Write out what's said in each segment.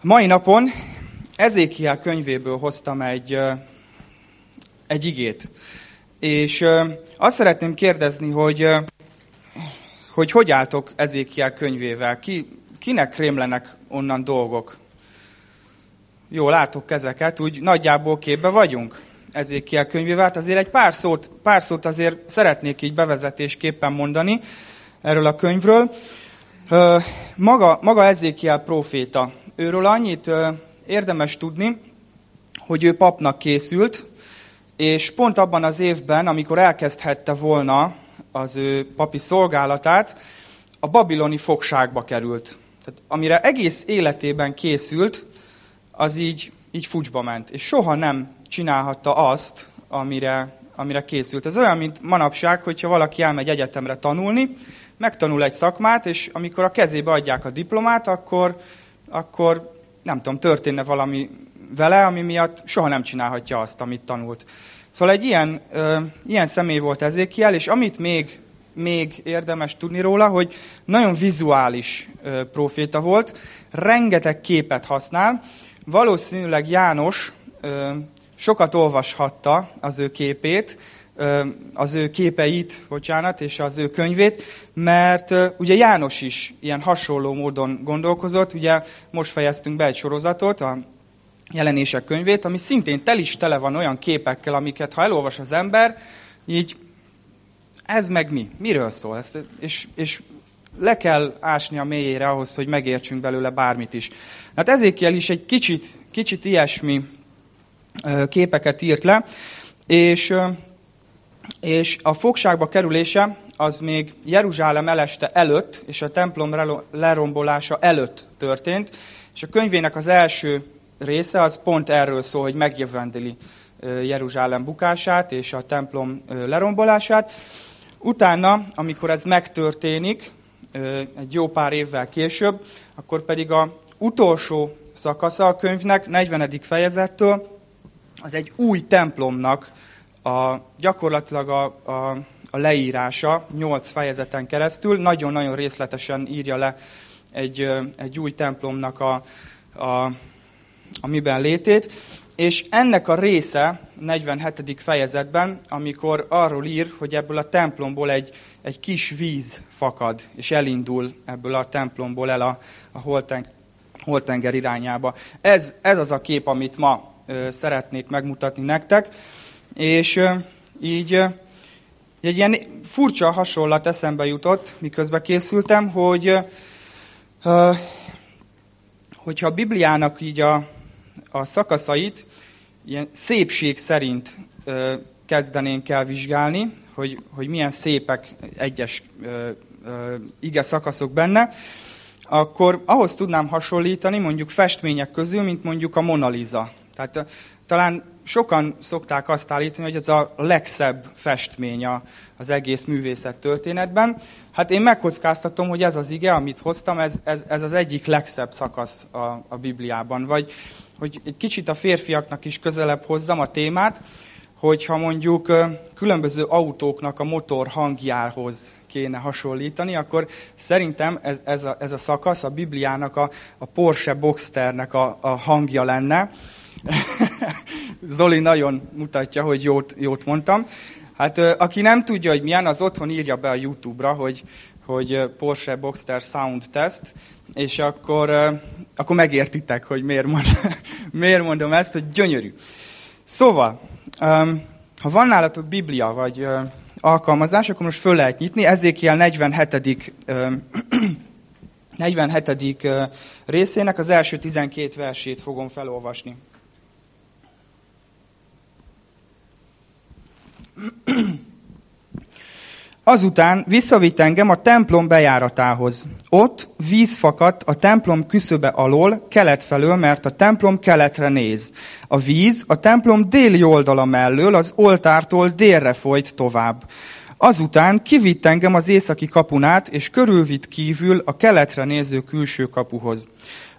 Mai napon Ezékiel könyvéből hoztam egy, egy igét. És azt szeretném kérdezni, hogy hogy, hogy álltok Ezékiel könyvével? Ki, kinek rémlenek onnan dolgok? Jó, látok kezeket, úgy nagyjából képbe vagyunk Ezékiel könyvével. Hát azért egy pár szót, pár szót azért szeretnék így bevezetésképpen mondani erről a könyvről. Maga, maga Ezékiel proféta. Őről annyit érdemes tudni, hogy ő papnak készült, és pont abban az évben, amikor elkezdhette volna az ő papi szolgálatát, a babiloni fogságba került. Tehát, amire egész életében készült, az így, így fucsba ment, és soha nem csinálhatta azt, amire, amire készült. Ez olyan, mint manapság, hogyha valaki elmegy egyetemre tanulni, megtanul egy szakmát, és amikor a kezébe adják a diplomát, akkor, akkor nem tudom, történne valami vele, ami miatt soha nem csinálhatja azt, amit tanult. Szóval egy ilyen, ö, ilyen személy volt Ezékiel, és amit még, még érdemes tudni róla, hogy nagyon vizuális ö, proféta volt, rengeteg képet használ. Valószínűleg János ö, sokat olvashatta az ő képét, az ő képeit, bocsánat, és az ő könyvét, mert ugye János is ilyen hasonló módon gondolkozott, ugye most fejeztünk be egy sorozatot, a jelenések könyvét, ami szintén tel is tele van olyan képekkel, amiket ha elolvas az ember, így ez meg mi? Miről szól? Ezt, és, és le kell ásni a mélyére ahhoz, hogy megértsünk belőle bármit is. Hát ezékiel is egy kicsit, kicsit ilyesmi képeket írt le, és és a fogságba kerülése az még Jeruzsálem eleste előtt, és a templom lerombolása előtt történt, és a könyvének az első része az pont erről szól, hogy megjövendeli Jeruzsálem bukását és a templom lerombolását. Utána, amikor ez megtörténik, egy jó pár évvel később, akkor pedig a utolsó szakasza a könyvnek, 40. fejezettől, az egy új templomnak a, gyakorlatilag a, a, a leírása nyolc fejezeten keresztül nagyon-nagyon részletesen írja le egy, egy új templomnak a, a, a miben létét, és ennek a része 47. fejezetben, amikor arról ír, hogy ebből a templomból egy, egy kis víz fakad, és elindul ebből a templomból el a, a holteng, holtenger irányába. Ez, ez az a kép, amit ma ö, szeretnék megmutatni nektek. És így egy ilyen furcsa hasonlat eszembe jutott, miközben készültem, hogy hogyha a Bibliának így a, a szakaszait ilyen szépség szerint kezdenénk el vizsgálni, hogy, hogy milyen szépek egyes ige szakaszok benne, akkor ahhoz tudnám hasonlítani mondjuk festmények közül, mint mondjuk a Mona Lisa. Tehát talán sokan szokták azt állítani, hogy ez a legszebb festmény az egész művészet történetben. Hát én megkockáztatom, hogy ez az ige, amit hoztam, ez, ez, ez az egyik legszebb szakasz a, a Bibliában. Vagy hogy egy kicsit a férfiaknak is közelebb hozzam a témát, hogyha mondjuk különböző autóknak a motor hangjához kéne hasonlítani, akkor szerintem ez, ez, a, ez a szakasz a Bibliának a, a Porsche Boxsternek a, a hangja lenne. Zoli nagyon mutatja, hogy jót, jót mondtam. Hát aki nem tudja, hogy milyen, az otthon írja be a YouTube-ra, hogy, hogy Porsche Boxster Sound Test, és akkor, akkor megértitek, hogy miért, mond, miért mondom ezt, hogy gyönyörű. Szóval, ha van nálatok Biblia, vagy alkalmazás, akkor most föl lehet nyitni. Ezékiel 47. 47. részének az első 12 versét fogom felolvasni. Azután visszavitt engem a templom bejáratához. Ott víz fakadt a templom küszöbe alól, kelet felől, mert a templom keletre néz. A víz a templom déli oldala mellől, az oltártól délre folyt tovább. Azután kivitt engem az északi kapunát, és körülvitt kívül a keletre néző külső kapuhoz.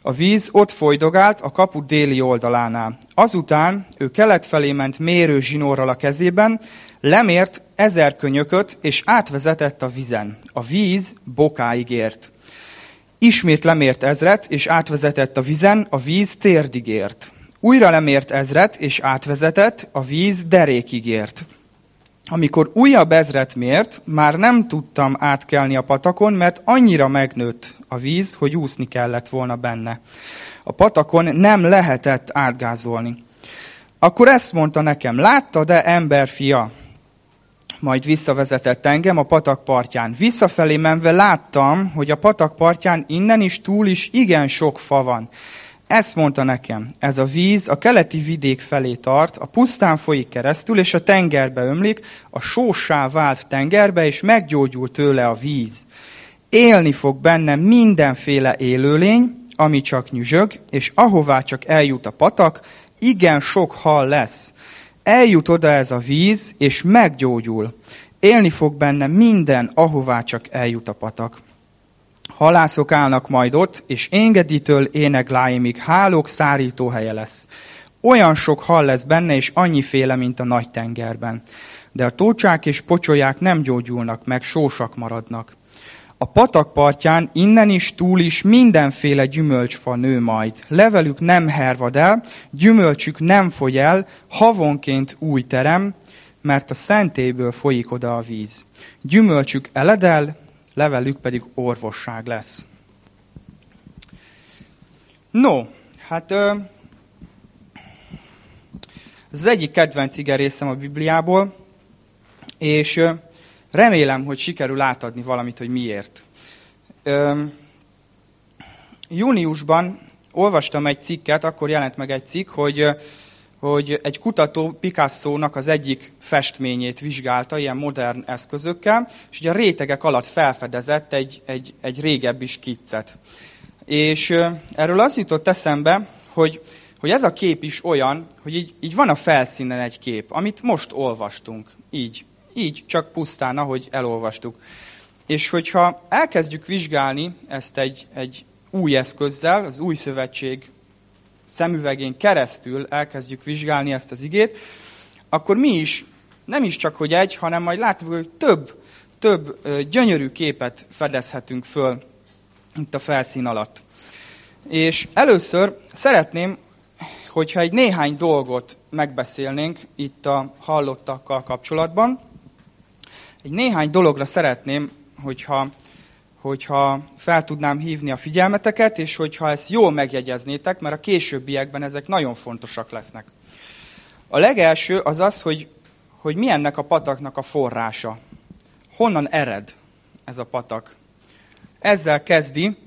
A víz ott folydogált a kapu déli oldalánál. Azután ő kelet felé ment mérő zsinórral a kezében, lemért ezer könyököt, és átvezetett a vizen. A víz bokáig ért. Ismét lemért ezret, és átvezetett a vizen, a víz térdig ért. Újra lemért ezret, és átvezetett, a víz derékig ért. Amikor újabb ezret mért, már nem tudtam átkelni a patakon, mert annyira megnőtt a víz, hogy úszni kellett volna benne. A patakon nem lehetett átgázolni. Akkor ezt mondta nekem, látta, de emberfia? Majd visszavezetett engem a patak partján. Visszafelé menve láttam, hogy a patak partján innen is túl is igen sok fa van. Ezt mondta nekem, ez a víz a keleti vidék felé tart, a pusztán folyik keresztül, és a tengerbe ömlik, a sósá vált tengerbe, és meggyógyul tőle a víz. Élni fog benne mindenféle élőlény, ami csak nyüzsög, és ahová csak eljut a patak, igen sok hal lesz. Eljut oda ez a víz, és meggyógyul. Élni fog benne minden, ahová csak eljut a patak. Halászok állnak majd ott, és Engeditől énegláimig hálók szárító helye lesz. Olyan sok hal lesz benne, és annyiféle, mint a nagy tengerben. De a tócsák és pocsolyák nem gyógyulnak meg, sósak maradnak. A patak partján innen is túl is mindenféle gyümölcsfa nő majd. Levelük nem hervad el, gyümölcsük nem fogy el, havonként új terem, mert a szentéből folyik oda a víz. Gyümölcsük eledel, levelük pedig orvosság lesz. No, hát ez az egyik kedvenc igerészem a Bibliából, és remélem, hogy sikerül átadni valamit, hogy miért. Júniusban olvastam egy cikket, akkor jelent meg egy cikk, hogy hogy egy kutató Picasso-nak az egyik festményét vizsgálta ilyen modern eszközökkel, és ugye a rétegek alatt felfedezett egy, egy, egy régebbi skiccet. És erről az jutott eszembe, hogy, hogy ez a kép is olyan, hogy így, így van a felszínen egy kép, amit most olvastunk. Így, így, csak pusztán, ahogy elolvastuk. És hogyha elkezdjük vizsgálni ezt egy, egy új eszközzel, az új szövetség szemüvegén keresztül elkezdjük vizsgálni ezt az igét, akkor mi is, nem is csak, hogy egy, hanem majd látjuk, hogy több, több gyönyörű képet fedezhetünk föl itt a felszín alatt. És először szeretném, hogyha egy néhány dolgot megbeszélnénk itt a hallottakkal kapcsolatban. Egy néhány dologra szeretném, hogyha hogyha fel tudnám hívni a figyelmeteket, és hogyha ezt jól megjegyeznétek, mert a későbbiekben ezek nagyon fontosak lesznek. A legelső az az, hogy, hogy mi ennek a pataknak a forrása. Honnan ered ez a patak? Ezzel kezdi,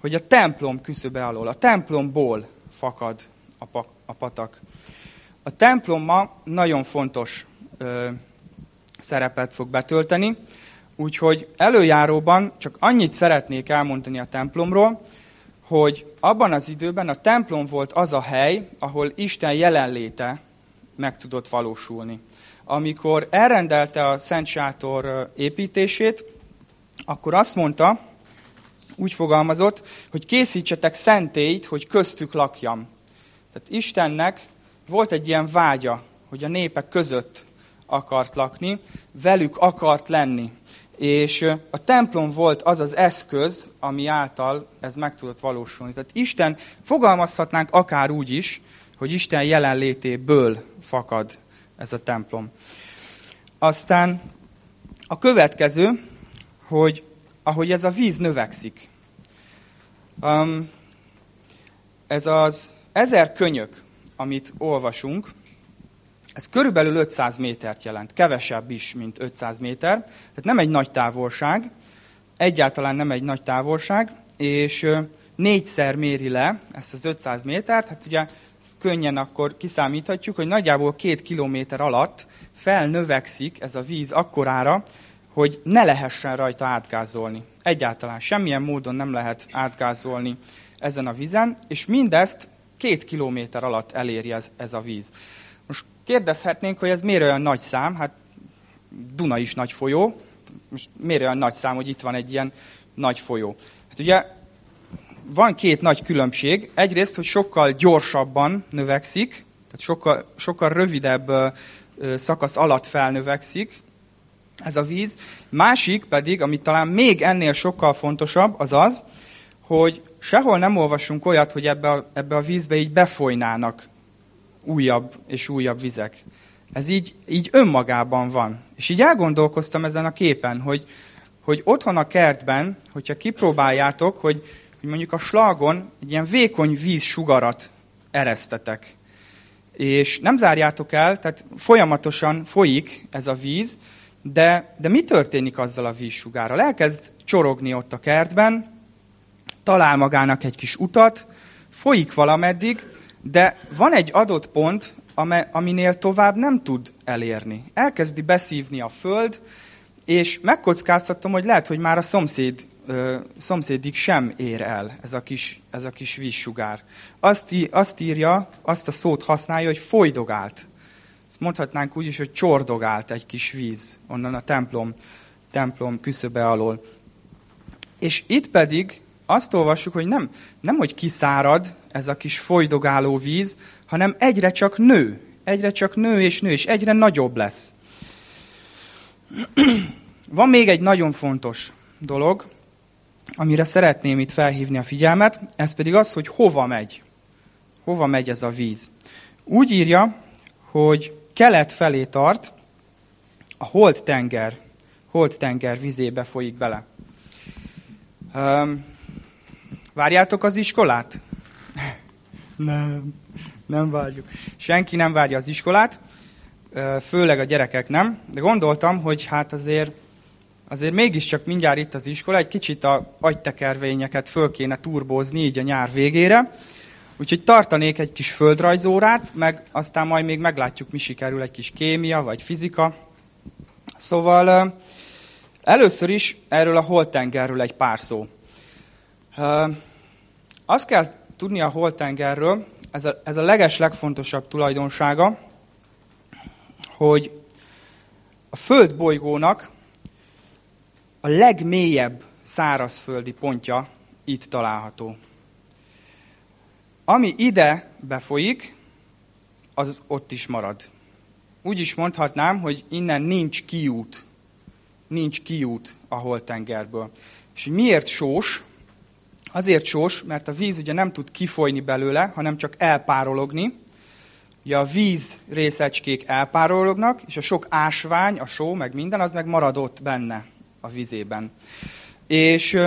hogy a templom küszöbe alól, a templomból fakad a, pa, a patak. A templom ma nagyon fontos szerepet fog betölteni, Úgyhogy előjáróban csak annyit szeretnék elmondani a templomról, hogy abban az időben a templom volt az a hely, ahol Isten jelenléte meg tudott valósulni. Amikor elrendelte a Szent Sátor építését, akkor azt mondta, úgy fogalmazott, hogy készítsetek szentélyt, hogy köztük lakjam. Tehát Istennek volt egy ilyen vágya, hogy a népek között akart lakni, velük akart lenni. És a templom volt az az eszköz, ami által ez meg tudott valósulni. Tehát Isten, fogalmazhatnánk akár úgy is, hogy Isten jelenlétéből fakad ez a templom. Aztán a következő, hogy ahogy ez a víz növekszik. Um, ez az ezer könyök, amit olvasunk, ez körülbelül 500 métert jelent, kevesebb is, mint 500 méter. Tehát nem egy nagy távolság, egyáltalán nem egy nagy távolság, és négyszer méri le ezt az 500 métert, hát ugye ezt könnyen akkor kiszámíthatjuk, hogy nagyjából két kilométer alatt felnövekszik ez a víz akkorára, hogy ne lehessen rajta átgázolni. Egyáltalán semmilyen módon nem lehet átgázolni ezen a vízen, és mindezt két kilométer alatt eléri ez, ez a víz. Most kérdezhetnénk, hogy ez miért olyan nagy szám? Hát Duna is nagy folyó. Most miért olyan nagy szám, hogy itt van egy ilyen nagy folyó? Hát ugye van két nagy különbség. Egyrészt, hogy sokkal gyorsabban növekszik, tehát sokkal, sokkal rövidebb szakasz alatt felnövekszik ez a víz. Másik pedig, ami talán még ennél sokkal fontosabb, az az, hogy sehol nem olvasunk olyat, hogy ebbe a, ebbe a vízbe így befolynának újabb és újabb vizek. Ez így, így önmagában van. És így elgondolkoztam ezen a képen, hogy, hogy otthon a kertben, hogyha kipróbáljátok, hogy, hogy mondjuk a slagon egy ilyen vékony vízsugarat eresztetek. És nem zárjátok el, tehát folyamatosan folyik ez a víz, de, de mi történik azzal a vízsugárral? Elkezd csorogni ott a kertben, talál magának egy kis utat, folyik valameddig, de van egy adott pont, aminél tovább nem tud elérni. Elkezdi beszívni a föld, és megkockáztatom, hogy lehet, hogy már a szomszéd, ö, szomszédig sem ér el ez a kis, ez a kis vízsugár. Azt, azt írja, azt a szót használja, hogy folydogált. Ezt mondhatnánk úgy is, hogy csordogált egy kis víz onnan a templom, templom küszöbe alól. És itt pedig azt olvassuk, hogy nem, nem hogy kiszárad ez a kis folydogáló víz, hanem egyre csak nő. Egyre csak nő és nő, és egyre nagyobb lesz. Van még egy nagyon fontos dolog, amire szeretném itt felhívni a figyelmet, ez pedig az, hogy hova megy. Hova megy ez a víz. Úgy írja, hogy kelet felé tart, a Holt tenger, Holt tenger vizébe folyik bele. Várjátok az iskolát? Nem, nem várjuk. Senki nem várja az iskolát, főleg a gyerekek nem, de gondoltam, hogy hát azért, azért mégiscsak mindjárt itt az iskola, egy kicsit a agytekervényeket föl kéne turbózni így a nyár végére, Úgyhogy tartanék egy kis földrajzórát, meg aztán majd még meglátjuk, mi sikerül, egy kis kémia vagy fizika. Szóval először is erről a holtengerről egy pár szó. Azt kell tudni a holtengerről, ez a, ez a leges legfontosabb tulajdonsága, hogy a földbolygónak a legmélyebb szárazföldi pontja itt található. Ami ide befolyik, az ott is marad. Úgy is mondhatnám, hogy innen nincs kiút. Nincs kiút a holtengerből. És miért sós? Azért sós, mert a víz ugye nem tud kifolyni belőle, hanem csak elpárologni. Ugye a víz részecskék elpárolognak, és a sok ásvány, a só, meg minden, az meg maradott benne a vízében. És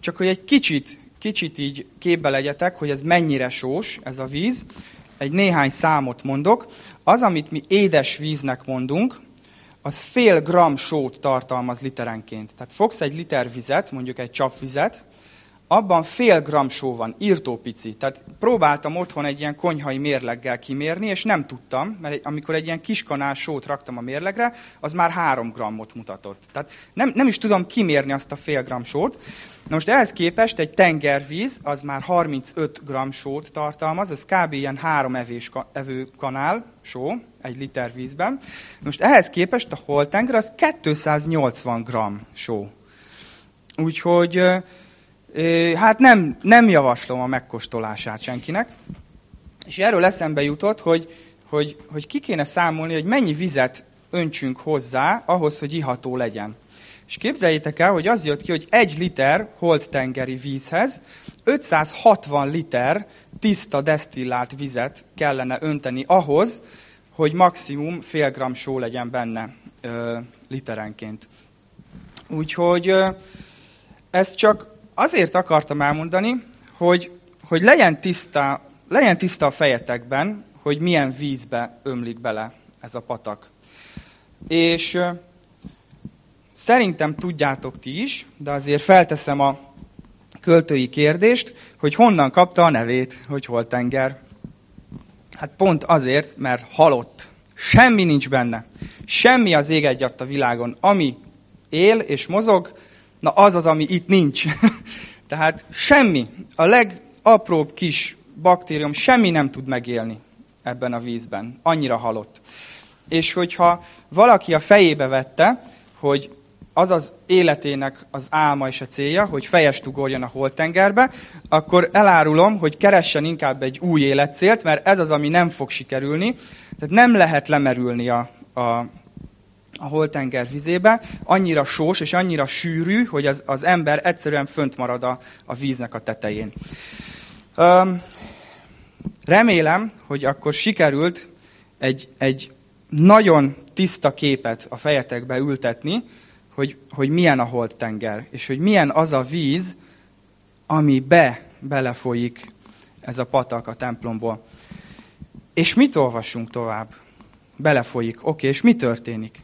csak hogy egy kicsit kicsit így képbe legyetek, hogy ez mennyire sós, ez a víz. Egy néhány számot mondok. Az, amit mi édes víznek mondunk, az fél gram sót tartalmaz literenként. Tehát fogsz egy liter vizet, mondjuk egy csapvizet, abban fél gram só van, írtó pici. Tehát próbáltam otthon egy ilyen konyhai mérleggel kimérni, és nem tudtam, mert amikor egy ilyen kiskanál sót raktam a mérlegre, az már három grammot mutatott. Tehát nem, nem is tudom kimérni azt a fél gram sót. Na most ehhez képest egy tengervíz, az már 35 gram sót tartalmaz, ez kb. ilyen három evés, evőkanál só egy liter vízben. Most ehhez képest a holtenger az 280 gram só. Úgyhogy hát nem, nem javaslom a megkóstolását senkinek. És erről eszembe jutott, hogy, hogy, hogy ki kéne számolni, hogy mennyi vizet öntsünk hozzá ahhoz, hogy iható legyen. És képzeljétek el, hogy az jött ki, hogy egy liter holttengeri vízhez 560 liter tiszta desztillált vizet kellene önteni ahhoz, hogy maximum fél gram só legyen benne ö, literenként. Úgyhogy ö, ezt csak azért akartam elmondani, hogy, hogy legyen, tiszta, legyen tiszta a fejetekben, hogy milyen vízbe ömlik bele ez a patak. És Szerintem tudjátok ti is, de azért felteszem a költői kérdést, hogy honnan kapta a nevét, hogy hol tenger. Hát pont azért, mert halott. Semmi nincs benne. Semmi az ég egyadt a világon. Ami él és mozog, na az az, ami itt nincs. Tehát semmi, a legapróbb kis baktérium, semmi nem tud megélni ebben a vízben. Annyira halott. És hogyha valaki a fejébe vette, hogy az az életének az álma és a célja, hogy fejest ugorjon a holtengerbe, akkor elárulom, hogy keressen inkább egy új életcélt, mert ez az, ami nem fog sikerülni. Tehát nem lehet lemerülni a, a, a holtenger vizébe, annyira sós és annyira sűrű, hogy az, az ember egyszerűen fönt marad a, a víznek a tetején. Um, remélem, hogy akkor sikerült egy, egy nagyon tiszta képet a fejetekbe ültetni, hogy, hogy milyen a holtenger, és hogy milyen az a víz, ami be, belefolyik ez a patak a templomból. És mit olvasunk tovább? Belefolyik. Oké, okay, és mi történik?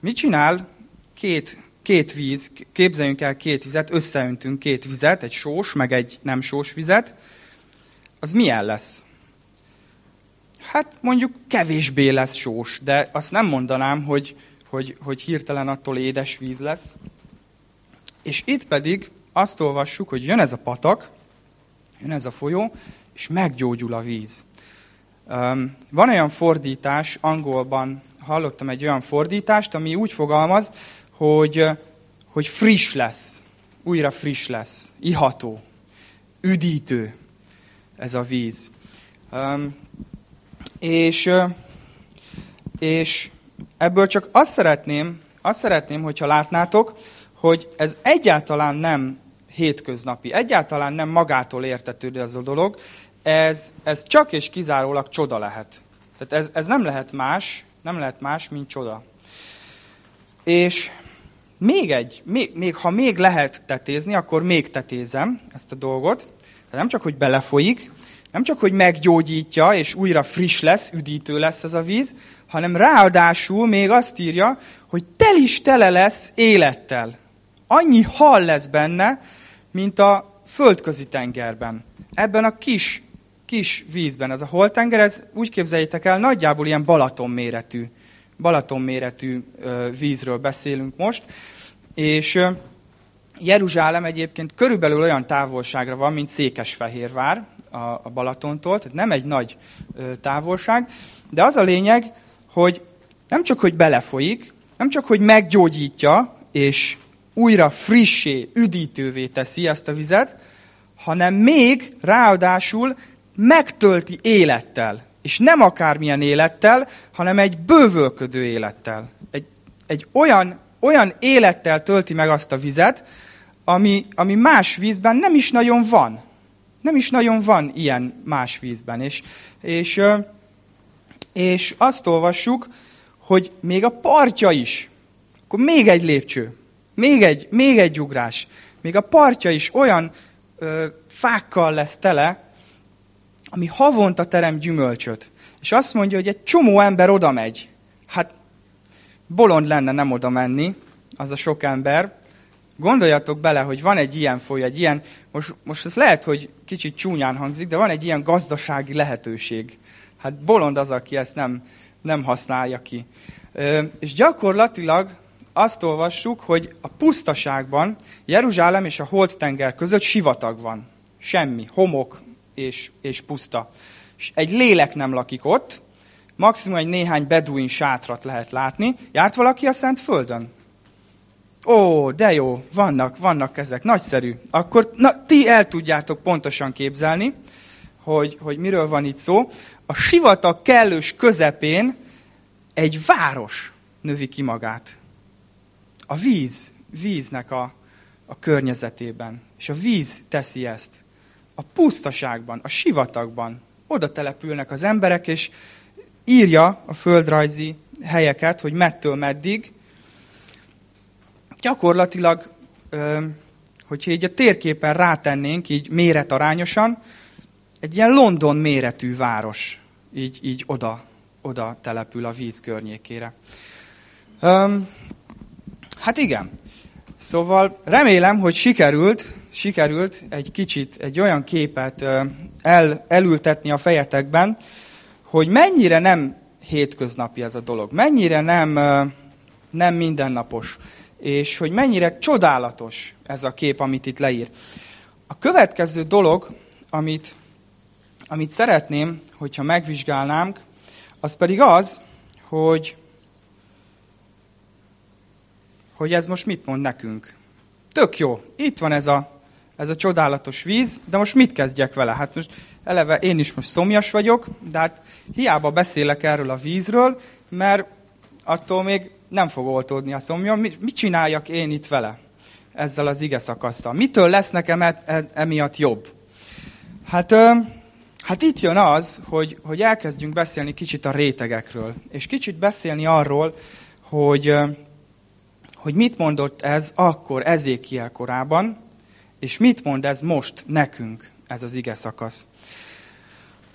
Mit csinál? Két, két víz, képzeljünk el két vizet, összeöntünk két vizet, egy sós, meg egy nem sós vizet. Az milyen lesz? Hát mondjuk kevésbé lesz sós, de azt nem mondanám, hogy, hogy, hogy hirtelen attól édes víz lesz. És itt pedig azt olvassuk, hogy jön ez a patak, jön ez a folyó, és meggyógyul a víz. Van olyan fordítás, angolban hallottam egy olyan fordítást, ami úgy fogalmaz, hogy, hogy friss lesz, újra friss lesz, iható, üdítő. Ez a víz. És, és ebből csak azt szeretném, azt szeretném, hogyha látnátok, hogy ez egyáltalán nem hétköznapi, egyáltalán nem magától értetődő ez a dolog, ez, ez csak és kizárólag csoda lehet. Tehát ez, ez nem lehet más, nem lehet más, mint csoda. És még egy, még, még ha még lehet tetézni, akkor még tetézem ezt a dolgot. Tehát nem csak, hogy belefolyik, nem csak, hogy meggyógyítja, és újra friss lesz, üdítő lesz ez a víz, hanem ráadásul még azt írja, hogy tel is tele lesz élettel. Annyi hal lesz benne, mint a földközi tengerben. Ebben a kis, kis vízben. Ez a holtenger, ez úgy képzeljétek el, nagyjából ilyen Balaton méretű, Balaton méretű vízről beszélünk most. És Jeruzsálem egyébként körülbelül olyan távolságra van, mint Székesfehérvár a Balatontól, tehát nem egy nagy távolság, de az a lényeg, hogy nem csak, hogy belefolyik, nem csak, hogy meggyógyítja, és újra frissé, üdítővé teszi ezt a vizet, hanem még ráadásul megtölti élettel. És nem akármilyen élettel, hanem egy bővölködő élettel. Egy, egy olyan, olyan élettel tölti meg azt a vizet, ami, ami más vízben nem is nagyon van. Nem is nagyon van ilyen más vízben. És, és, és azt olvassuk, hogy még a partja is, akkor még egy lépcső, még egy, még egy ugrás. Még a partja is olyan ö, fákkal lesz tele, ami havonta terem gyümölcsöt. És azt mondja, hogy egy csomó ember oda megy. Hát bolond lenne nem oda menni, az a sok ember. Gondoljatok bele, hogy van egy ilyen folyó, egy ilyen, most, most ez lehet, hogy kicsit csúnyán hangzik, de van egy ilyen gazdasági lehetőség. Hát bolond az, aki ezt nem, nem használja ki. És gyakorlatilag azt olvassuk, hogy a pusztaságban Jeruzsálem és a Holt-tenger között sivatag van. Semmi, homok és, és puszta. És egy lélek nem lakik ott, maximum egy néhány beduin sátrat lehet látni. Járt valaki a Szent Földön? Ó, de jó, vannak, vannak ezek, nagyszerű. Akkor na, ti el tudjátok pontosan képzelni, hogy, hogy miről van itt szó. A sivatag kellős közepén egy város növi ki magát a víz, víznek a, a környezetében. És a víz teszi ezt. A pusztaságban, a sivatagban oda települnek az emberek, és írja a földrajzi helyeket, hogy mettől meddig. Gyakorlatilag, hogyha így a térképen rátennénk, így méretarányosan, egy ilyen London méretű város így, így oda, oda települ a víz környékére. Hát igen. Szóval remélem, hogy sikerült, sikerült egy kicsit egy olyan képet el, elültetni a fejetekben, hogy mennyire nem hétköznapi ez a dolog, mennyire nem, nem mindennapos, és hogy mennyire csodálatos ez a kép, amit itt leír. A következő dolog, amit, amit szeretném, hogyha megvizsgálnánk, az pedig az, hogy hogy ez most mit mond nekünk. Tök jó, itt van ez a, ez a csodálatos víz, de most mit kezdjek vele? Hát most eleve én is most szomjas vagyok, de hát hiába beszélek erről a vízről, mert attól még nem fog oltódni a szomjam, mit, csináljak én itt vele? Ezzel az ige szakasszal. Mitől lesz nekem e, e, emiatt jobb? Hát, ö, hát itt jön az, hogy, hogy elkezdjünk beszélni kicsit a rétegekről, és kicsit beszélni arról, hogy, hogy mit mondott ez akkor Ezékiel korában, és mit mond ez most nekünk, ez az ige szakasz.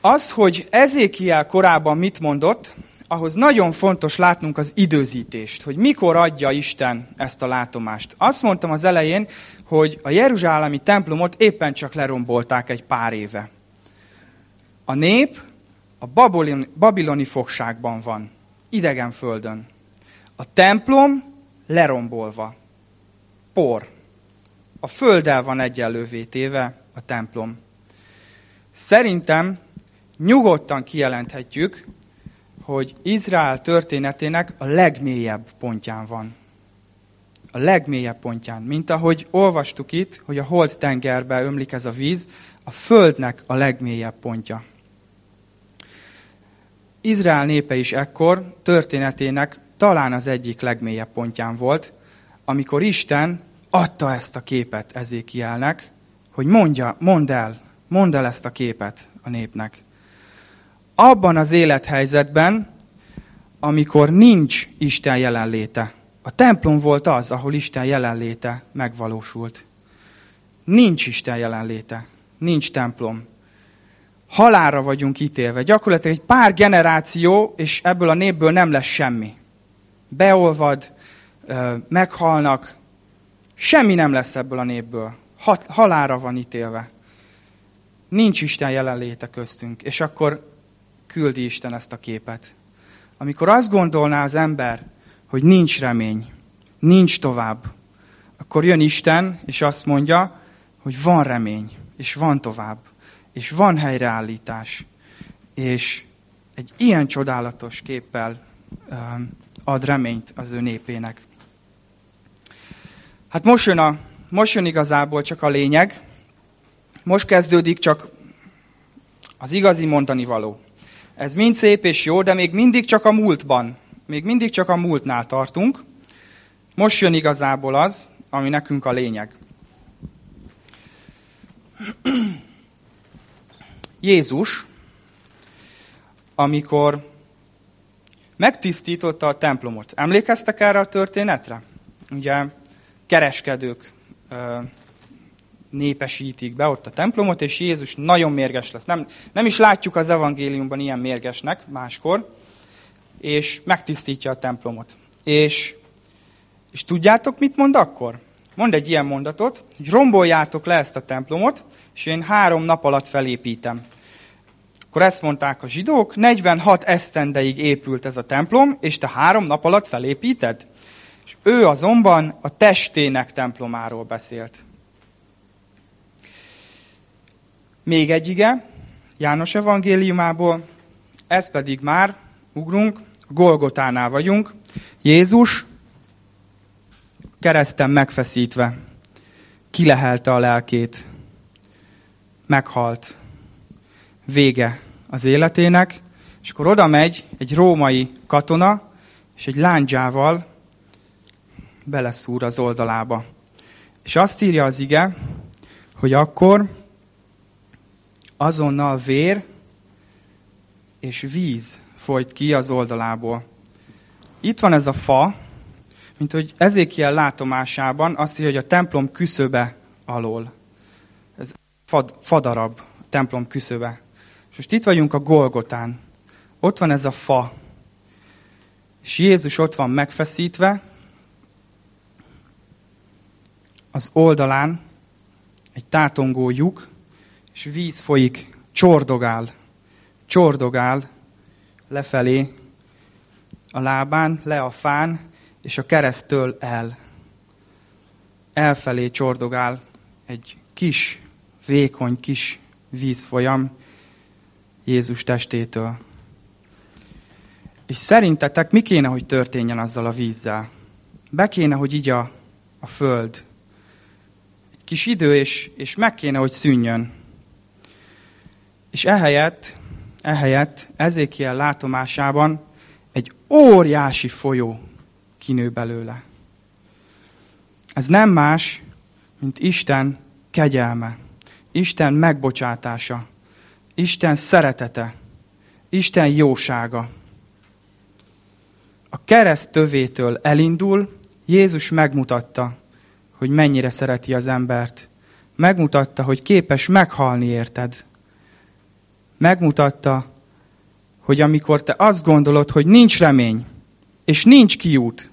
Az, hogy Ezékiel korában mit mondott, ahhoz nagyon fontos látnunk az időzítést, hogy mikor adja Isten ezt a látomást. Azt mondtam az elején, hogy a Jeruzsálemi templomot éppen csak lerombolták egy pár éve. A nép a babiloni, babiloni fogságban van, idegen földön. A templom lerombolva, por. A földdel van egyenlővé téve a templom. Szerintem nyugodtan kijelenthetjük, hogy Izrael történetének a legmélyebb pontján van. A legmélyebb pontján. Mint ahogy olvastuk itt, hogy a Holt tengerbe ömlik ez a víz, a Földnek a legmélyebb pontja. Izrael népe is ekkor történetének talán az egyik legmélyebb pontján volt, amikor Isten adta ezt a képet Ezékielnek, hogy mondja, mondd el, mondd el ezt a képet a népnek abban az élethelyzetben, amikor nincs Isten jelenléte. A templom volt az, ahol Isten jelenléte megvalósult. Nincs Isten jelenléte. Nincs templom. Halára vagyunk ítélve. Gyakorlatilag egy pár generáció, és ebből a népből nem lesz semmi. Beolvad, meghalnak, semmi nem lesz ebből a népből. Halára van ítélve. Nincs Isten jelenléte köztünk. És akkor küldi Isten ezt a képet. Amikor azt gondolná az ember, hogy nincs remény, nincs tovább, akkor jön Isten, és azt mondja, hogy van remény, és van tovább, és van helyreállítás, és egy ilyen csodálatos képpel ad reményt az ő népének. Hát most jön, a, most jön igazából csak a lényeg, most kezdődik csak az igazi mondani való. Ez mind szép és jó, de még mindig csak a múltban. Még mindig csak a múltnál tartunk. Most jön igazából az, ami nekünk a lényeg. Jézus, amikor megtisztította a templomot. Emlékeztek erre a történetre? Ugye kereskedők népesítik be ott a templomot, és Jézus nagyon mérges lesz. Nem, nem is látjuk az evangéliumban ilyen mérgesnek máskor, és megtisztítja a templomot. És, és tudjátok, mit mond akkor? Mond egy ilyen mondatot, hogy romboljátok le ezt a templomot, és én három nap alatt felépítem. Akkor ezt mondták a zsidók, 46 esztendeig épült ez a templom, és te három nap alatt felépíted? És ő azonban a testének templomáról beszélt. Még egy ige, János evangéliumából, ez pedig már, ugrunk, Golgotánál vagyunk. Jézus kereszten megfeszítve kilehelte a lelkét, meghalt. Vége az életének, és akkor oda megy egy római katona, és egy lándzsával beleszúr az oldalába. És azt írja az ige, hogy akkor azonnal vér és víz folyt ki az oldalából. Itt van ez a fa, mint hogy ezékiel látomásában azt írja, hogy a templom küszöbe alól. Ez fad, fadarab, a templom küszöbe. És most itt vagyunk a Golgotán. Ott van ez a fa. És Jézus ott van megfeszítve, az oldalán egy tátongó lyuk, és víz folyik, csordogál, csordogál lefelé a lábán, le a fán, és a keresztől el. Elfelé csordogál egy kis, vékony kis vízfolyam Jézus testétől. És szerintetek mi kéne, hogy történjen azzal a vízzel? Be kéne, hogy így a, a föld. Kis idő, és, és meg kéne, hogy szűnjön. És ehelyett, ehelyett Ezékiel látomásában egy óriási folyó kinő belőle. Ez nem más, mint Isten kegyelme, Isten megbocsátása, Isten szeretete, Isten jósága. A kereszt tövétől elindul, Jézus megmutatta, hogy mennyire szereti az embert. Megmutatta, hogy képes meghalni érted. Megmutatta, hogy amikor te azt gondolod, hogy nincs remény, és nincs kiút,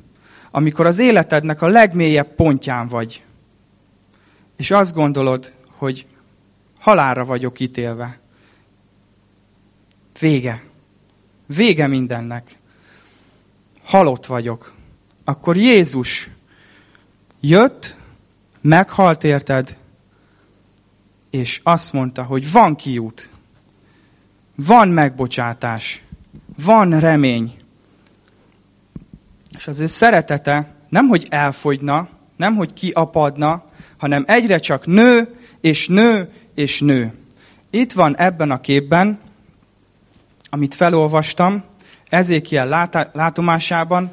amikor az életednek a legmélyebb pontján vagy, és azt gondolod, hogy halálra vagyok ítélve. Vége. Vége mindennek. Halott vagyok. Akkor Jézus jött, meghalt érted, és azt mondta, hogy van kiút, van megbocsátás, van remény. És az ő szeretete nem, hogy elfogyna, nem, hogy kiapadna, hanem egyre csak nő, és nő, és nő. Itt van ebben a képben, amit felolvastam, Ezékiel látomásában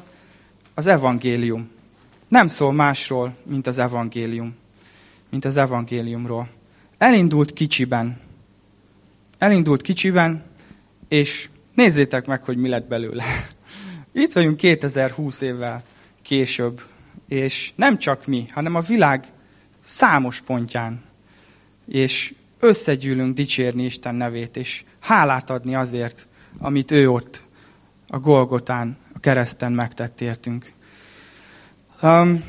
az evangélium. Nem szól másról, mint az evangélium. Mint az evangéliumról. Elindult kicsiben. Elindult kicsiben, és nézzétek meg, hogy mi lett belőle. Itt vagyunk 2020 évvel később, és nem csak mi, hanem a világ számos pontján. És összegyűlünk dicsérni Isten nevét, és hálát adni azért, amit ő ott a Golgotán, a kereszten megtett értünk. Um,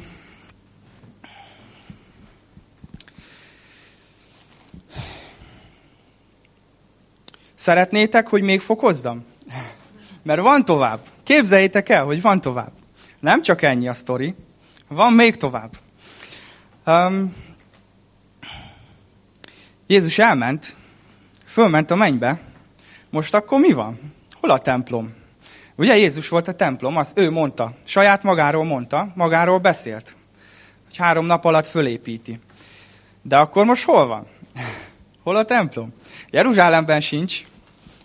Szeretnétek, hogy még fokozzam? Mert van tovább. Képzeljétek el, hogy van tovább. Nem csak ennyi a sztori, van még tovább. Um, Jézus elment, fölment a mennybe, most akkor mi van? Hol a templom? Ugye Jézus volt a templom, az ő mondta, saját magáról mondta, magáról beszélt, hogy három nap alatt fölépíti. De akkor most hol van? Hol a templom? Jeruzsálemben sincs,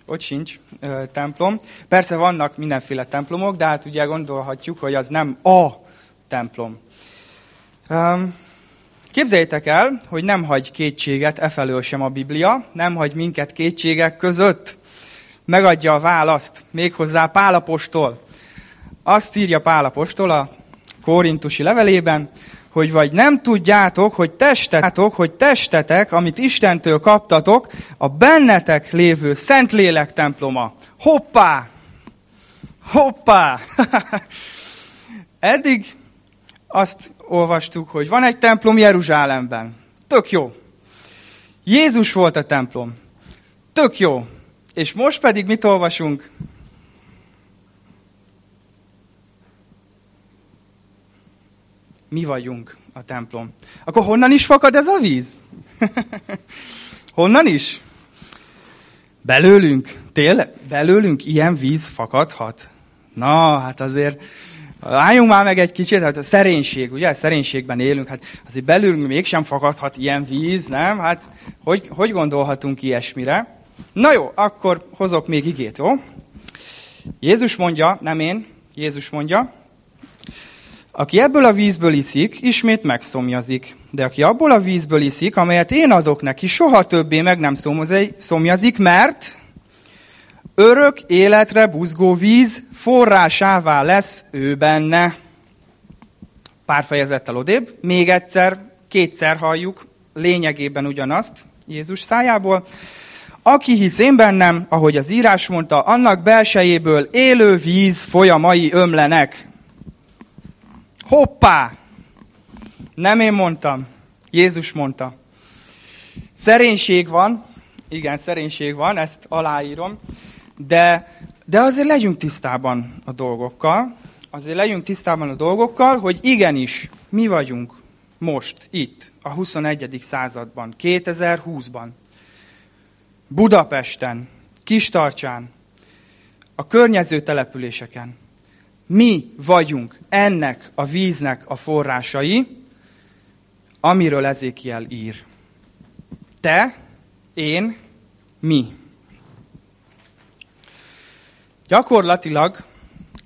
ott sincs ö, templom. Persze vannak mindenféle templomok, de hát ugye gondolhatjuk, hogy az nem a templom. Um, képzeljétek el, hogy nem hagy kétséget e sem a Biblia, nem hagy minket kétségek között. Megadja a választ, méghozzá Pálapostól. Azt írja Pálapostól a korintusi levelében, hogy vagy nem tudjátok, hogy testetek, hogy testetek, amit Istentől kaptatok, a bennetek lévő Szentlélek temploma. Hoppá! Hoppá! Eddig azt olvastuk, hogy van egy templom Jeruzsálemben. Tök jó. Jézus volt a templom. Tök jó. És most pedig mit olvasunk? mi vagyunk a templom. Akkor honnan is fakad ez a víz? honnan is? Belőlünk? Tényleg? Belőlünk ilyen víz fakadhat? Na, hát azért álljunk már meg egy kicsit, hát a szerénység, ugye? A szerénységben élünk, hát azért belőlünk mégsem fakadhat ilyen víz, nem? Hát hogy, hogy gondolhatunk ilyesmire? Na jó, akkor hozok még igét, jó? Jézus mondja, nem én, Jézus mondja, aki ebből a vízből iszik, ismét megszomjazik. De aki abból a vízből iszik, amelyet én adok neki, soha többé meg nem szomjazik, mert örök életre buzgó víz forrásává lesz ő benne. Pár fejezettel odébb, még egyszer, kétszer halljuk lényegében ugyanazt Jézus szájából. Aki hisz én bennem, ahogy az írás mondta, annak belsejéből élő víz folyamai ömlenek. Hoppá! Nem én mondtam, Jézus mondta. Szerénység van, igen, szerénység van, ezt aláírom, de, de azért legyünk tisztában a dolgokkal, azért legyünk tisztában a dolgokkal, hogy igenis, mi vagyunk most, itt, a 21. században, 2020-ban, Budapesten, Kistarcsán, a környező településeken. Mi vagyunk ennek a víznek a forrásai, amiről Ezékiel ír. Te, én, mi. Gyakorlatilag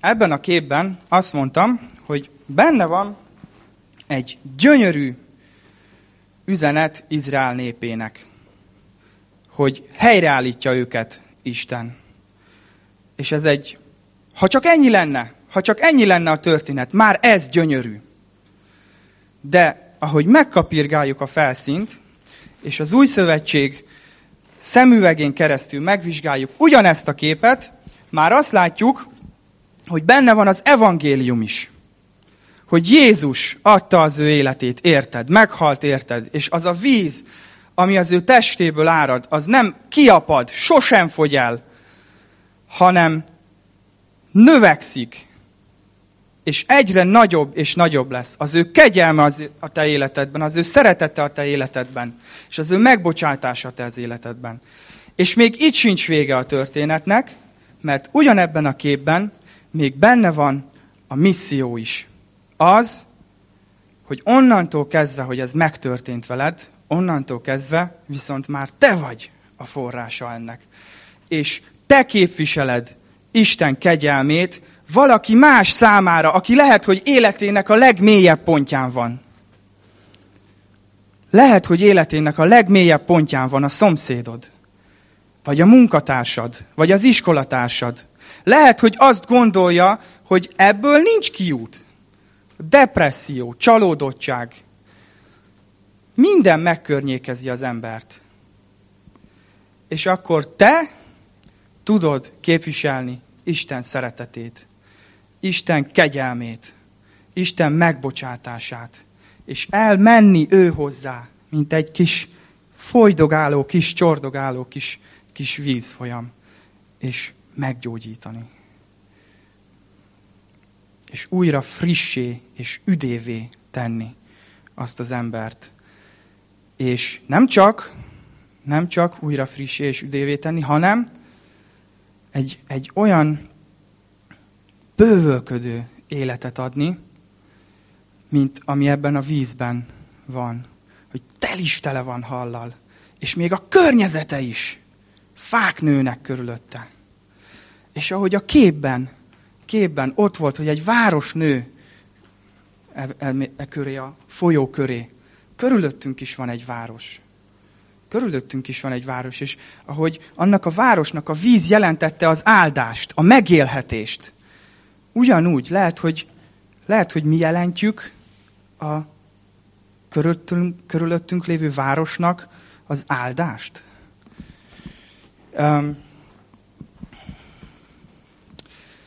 ebben a képben azt mondtam, hogy benne van egy gyönyörű üzenet Izrael népének, hogy helyreállítja őket Isten. És ez egy, ha csak ennyi lenne, ha csak ennyi lenne a történet, már ez gyönyörű. De ahogy megkapirgáljuk a felszínt, és az új szövetség szemüvegén keresztül megvizsgáljuk ugyanezt a képet, már azt látjuk, hogy benne van az evangélium is. Hogy Jézus adta az ő életét, érted? Meghalt, érted? És az a víz, ami az ő testéből árad, az nem kiapad, sosem fogy el, hanem növekszik, és egyre nagyobb és nagyobb lesz. Az ő kegyelme az, a te életedben, az ő szeretete a te életedben, és az ő megbocsátása a te az életedben. És még itt sincs vége a történetnek, mert ugyanebben a képben még benne van a misszió is. Az, hogy onnantól kezdve, hogy ez megtörtént veled, onnantól kezdve viszont már te vagy a forrása ennek. És te képviseled Isten kegyelmét valaki más számára, aki lehet, hogy életének a legmélyebb pontján van. Lehet, hogy életének a legmélyebb pontján van a szomszédod, vagy a munkatársad, vagy az iskolatársad. Lehet, hogy azt gondolja, hogy ebből nincs kiút. Depresszió, csalódottság. Minden megkörnyékezi az embert. És akkor te tudod képviselni Isten szeretetét, Isten kegyelmét, Isten megbocsátását, és elmenni ő hozzá, mint egy kis folydogáló, kis csordogáló, kis, kis vízfolyam, és meggyógyítani. És újra frissé és üdévé tenni azt az embert. És nem csak, nem csak újra frissé és üdévé tenni, hanem egy, egy olyan bővölködő életet adni, mint ami ebben a vízben van. Hogy tel is tele van hallal. És még a környezete is. Fák nőnek körülötte. És ahogy a képben, képben ott volt, hogy egy város nő e, e, e köré, a folyó köré. Körülöttünk is van egy város. Körülöttünk is van egy város, és ahogy annak a városnak a víz jelentette az áldást, a megélhetést, ugyanúgy lehet, hogy, lehet, hogy mi jelentjük a körülöttünk, körülöttünk lévő városnak az áldást. Um,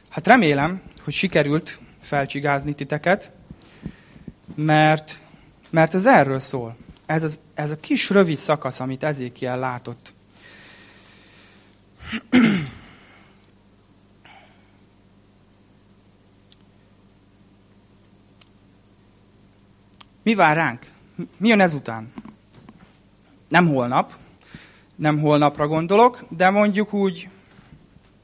hát remélem, hogy sikerült felcsigázni titeket, mert, mert ez erről szól ez, az, ez a kis rövid szakasz, amit Ezékiel látott. Mi vár ránk? Mi jön ezután? Nem holnap, nem holnapra gondolok, de mondjuk úgy,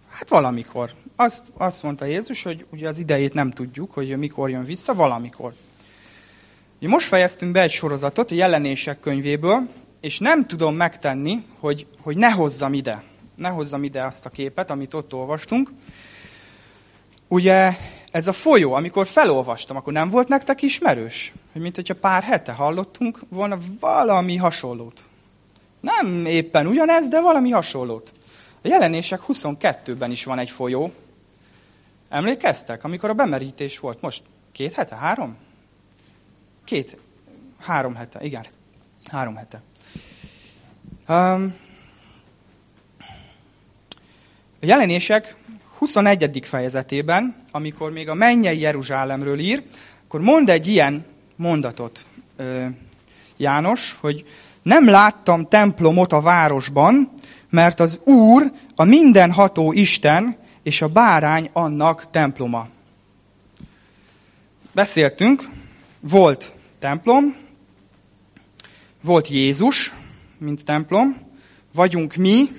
hát valamikor. Azt, azt mondta Jézus, hogy ugye az idejét nem tudjuk, hogy mikor jön vissza, valamikor. Most fejeztünk be egy sorozatot a jelenések könyvéből, és nem tudom megtenni, hogy, hogy ne hozzam ide. Ne hozzam ide azt a képet, amit ott olvastunk. Ugye ez a folyó, amikor felolvastam, akkor nem volt nektek ismerős? Hogy mint hogyha pár hete hallottunk volna valami hasonlót. Nem éppen ugyanez, de valami hasonlót. A jelenések 22-ben is van egy folyó. Emlékeztek, amikor a bemerítés volt? Most két hete, három? Két, három hete, igen, három hete. Um, a jelenések 21. fejezetében, amikor még a mennyei Jeruzsálemről ír, akkor mond egy ilyen mondatot ö, János, hogy nem láttam templomot a városban, mert az Úr, a mindenható Isten és a bárány annak temploma. Beszéltünk, volt templom, volt Jézus, mint templom, vagyunk mi,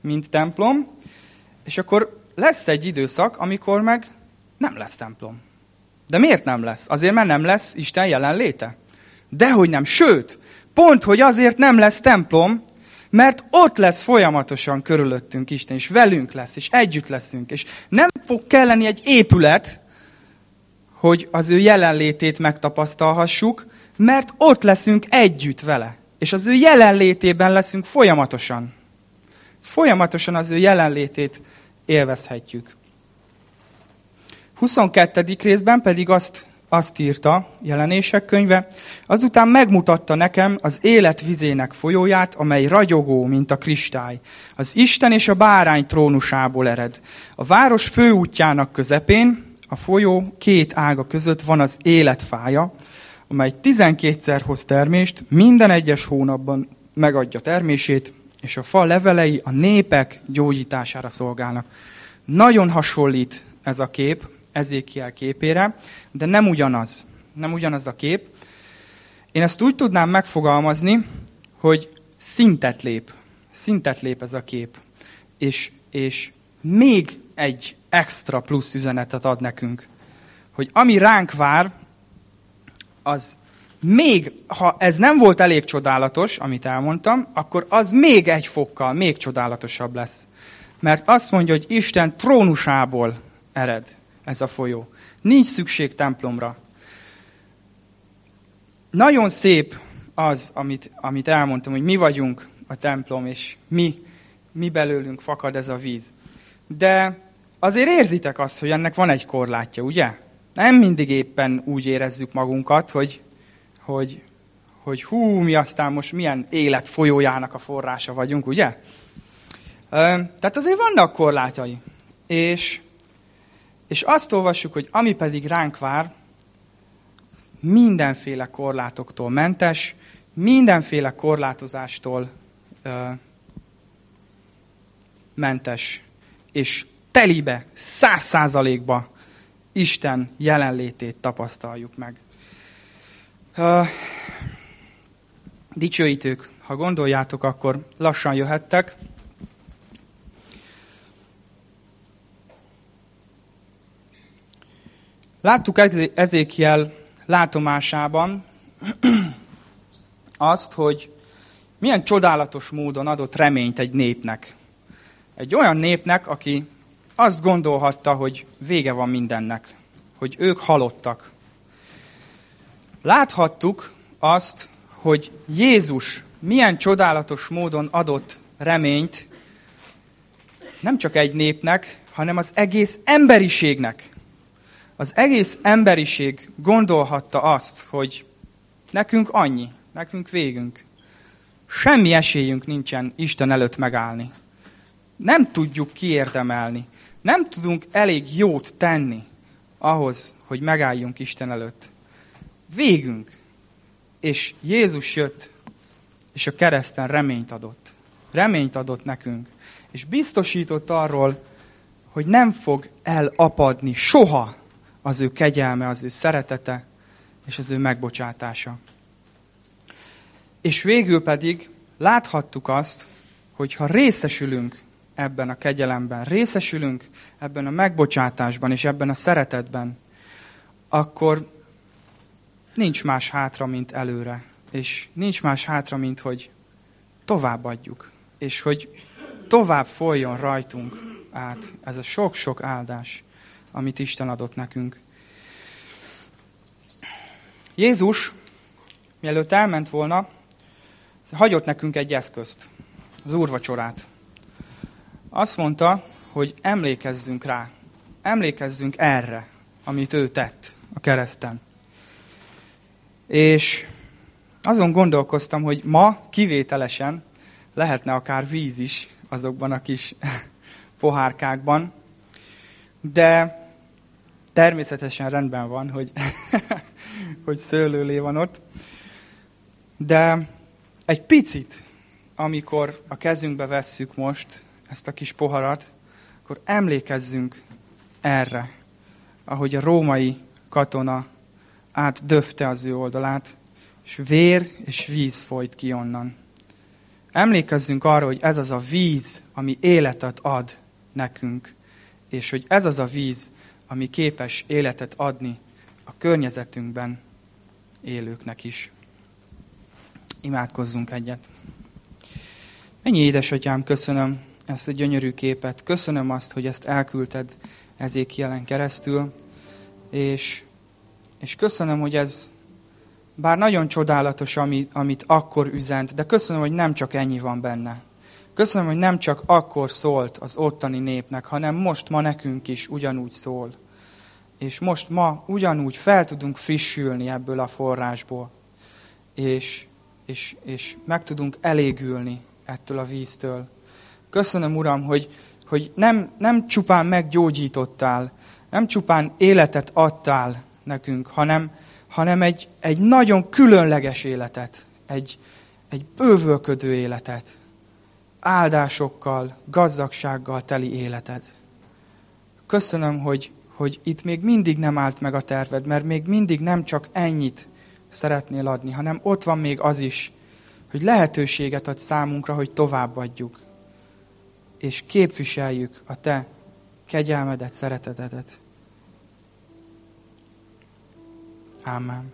mint templom, és akkor lesz egy időszak, amikor meg nem lesz templom. De miért nem lesz? Azért, mert nem lesz Isten jelenléte. Dehogy nem. Sőt, pont, hogy azért nem lesz templom, Mert ott lesz folyamatosan körülöttünk Isten, és velünk lesz, és együtt leszünk. És nem fog kelleni egy épület, hogy az ő jelenlétét megtapasztalhassuk, mert ott leszünk együtt vele. És az ő jelenlétében leszünk folyamatosan. Folyamatosan az ő jelenlétét élvezhetjük. 22. részben pedig azt, azt írta, jelenések könyve, azután megmutatta nekem az élet vizének folyóját, amely ragyogó, mint a kristály. Az Isten és a bárány trónusából ered. A város főútjának közepén, a folyó két ága között van az életfája, amely 12-szer hoz termést, minden egyes hónapban megadja termését, és a fa levelei a népek gyógyítására szolgálnak. Nagyon hasonlít ez a kép Ezékiel képére, de nem ugyanaz. Nem ugyanaz a kép. Én ezt úgy tudnám megfogalmazni, hogy szintet lép. Szintet lép ez a kép. És, és még egy extra plusz üzenetet ad nekünk. Hogy ami ránk vár, az még, ha ez nem volt elég csodálatos, amit elmondtam, akkor az még egy fokkal, még csodálatosabb lesz. Mert azt mondja, hogy Isten trónusából ered ez a folyó. Nincs szükség templomra. Nagyon szép az, amit, amit elmondtam, hogy mi vagyunk a templom, és mi, mi belőlünk fakad ez a víz. De azért érzitek azt, hogy ennek van egy korlátja, ugye? Nem mindig éppen úgy érezzük magunkat, hogy, hogy, hogy hú, mi aztán most milyen élet folyójának a forrása vagyunk, ugye? Tehát azért vannak korlátjai. És, és azt olvassuk, hogy ami pedig ránk vár, mindenféle korlátoktól mentes, mindenféle korlátozástól ö, mentes, és telibe, száz százalékba Isten jelenlétét tapasztaljuk meg. Uh, dicsőítők, ha gondoljátok, akkor lassan jöhettek. Láttuk Ezékiel látomásában azt, hogy milyen csodálatos módon adott reményt egy népnek. Egy olyan népnek, aki azt gondolhatta, hogy vége van mindennek, hogy ők halottak. Láthattuk azt, hogy Jézus milyen csodálatos módon adott reményt nem csak egy népnek, hanem az egész emberiségnek. Az egész emberiség gondolhatta azt, hogy nekünk annyi, nekünk végünk. Semmi esélyünk nincsen Isten előtt megállni. Nem tudjuk kiérdemelni. Nem tudunk elég jót tenni ahhoz, hogy megálljunk Isten előtt. Végünk. És Jézus jött, és a kereszten reményt adott. Reményt adott nekünk. És biztosított arról, hogy nem fog elapadni soha az ő kegyelme, az ő szeretete, és az ő megbocsátása. És végül pedig láthattuk azt, hogy ha részesülünk ebben a kegyelemben, részesülünk ebben a megbocsátásban és ebben a szeretetben, akkor nincs más hátra, mint előre. És nincs más hátra, mint hogy továbbadjuk. És hogy tovább folyjon rajtunk át ez a sok-sok áldás, amit Isten adott nekünk. Jézus, mielőtt elment volna, hagyott nekünk egy eszközt, az úrvacsorát. Azt mondta, hogy emlékezzünk rá, emlékezzünk erre, amit ő tett a kereszten. És azon gondolkoztam, hogy ma kivételesen lehetne akár víz is azokban a kis pohárkákban, de természetesen rendben van, hogy, hogy szőlőlé van ott. De egy picit, amikor a kezünkbe vesszük most ezt a kis poharat, akkor emlékezzünk erre, ahogy a római katona átdöfte az ő oldalát, és vér és víz folyt ki onnan. Emlékezzünk arra, hogy ez az a víz, ami életet ad nekünk, és hogy ez az a víz, ami képes életet adni a környezetünkben élőknek is. Imádkozzunk egyet. Ennyi édesatyám, köszönöm ezt a gyönyörű képet. Köszönöm azt, hogy ezt elküldted jelen keresztül. És, és köszönöm, hogy ez bár nagyon csodálatos, ami, amit akkor üzent, de köszönöm, hogy nem csak ennyi van benne. Köszönöm, hogy nem csak akkor szólt az ottani népnek, hanem most ma nekünk is ugyanúgy szól. És most ma ugyanúgy fel tudunk frissülni ebből a forrásból. És, és, és meg tudunk elégülni ettől a víztől. Köszönöm, Uram, hogy, hogy nem, nem csupán meggyógyítottál, nem csupán életet adtál nekünk, hanem, hanem egy, egy nagyon különleges életet, egy, egy bővölködő életet, áldásokkal, gazdagsággal teli életed. Köszönöm, hogy, hogy itt még mindig nem állt meg a terved, mert még mindig nem csak ennyit szeretnél adni, hanem ott van még az is, hogy lehetőséget ad számunkra, hogy továbbadjuk, és képviseljük a Te kegyelmedet, szeretetedet. Amen.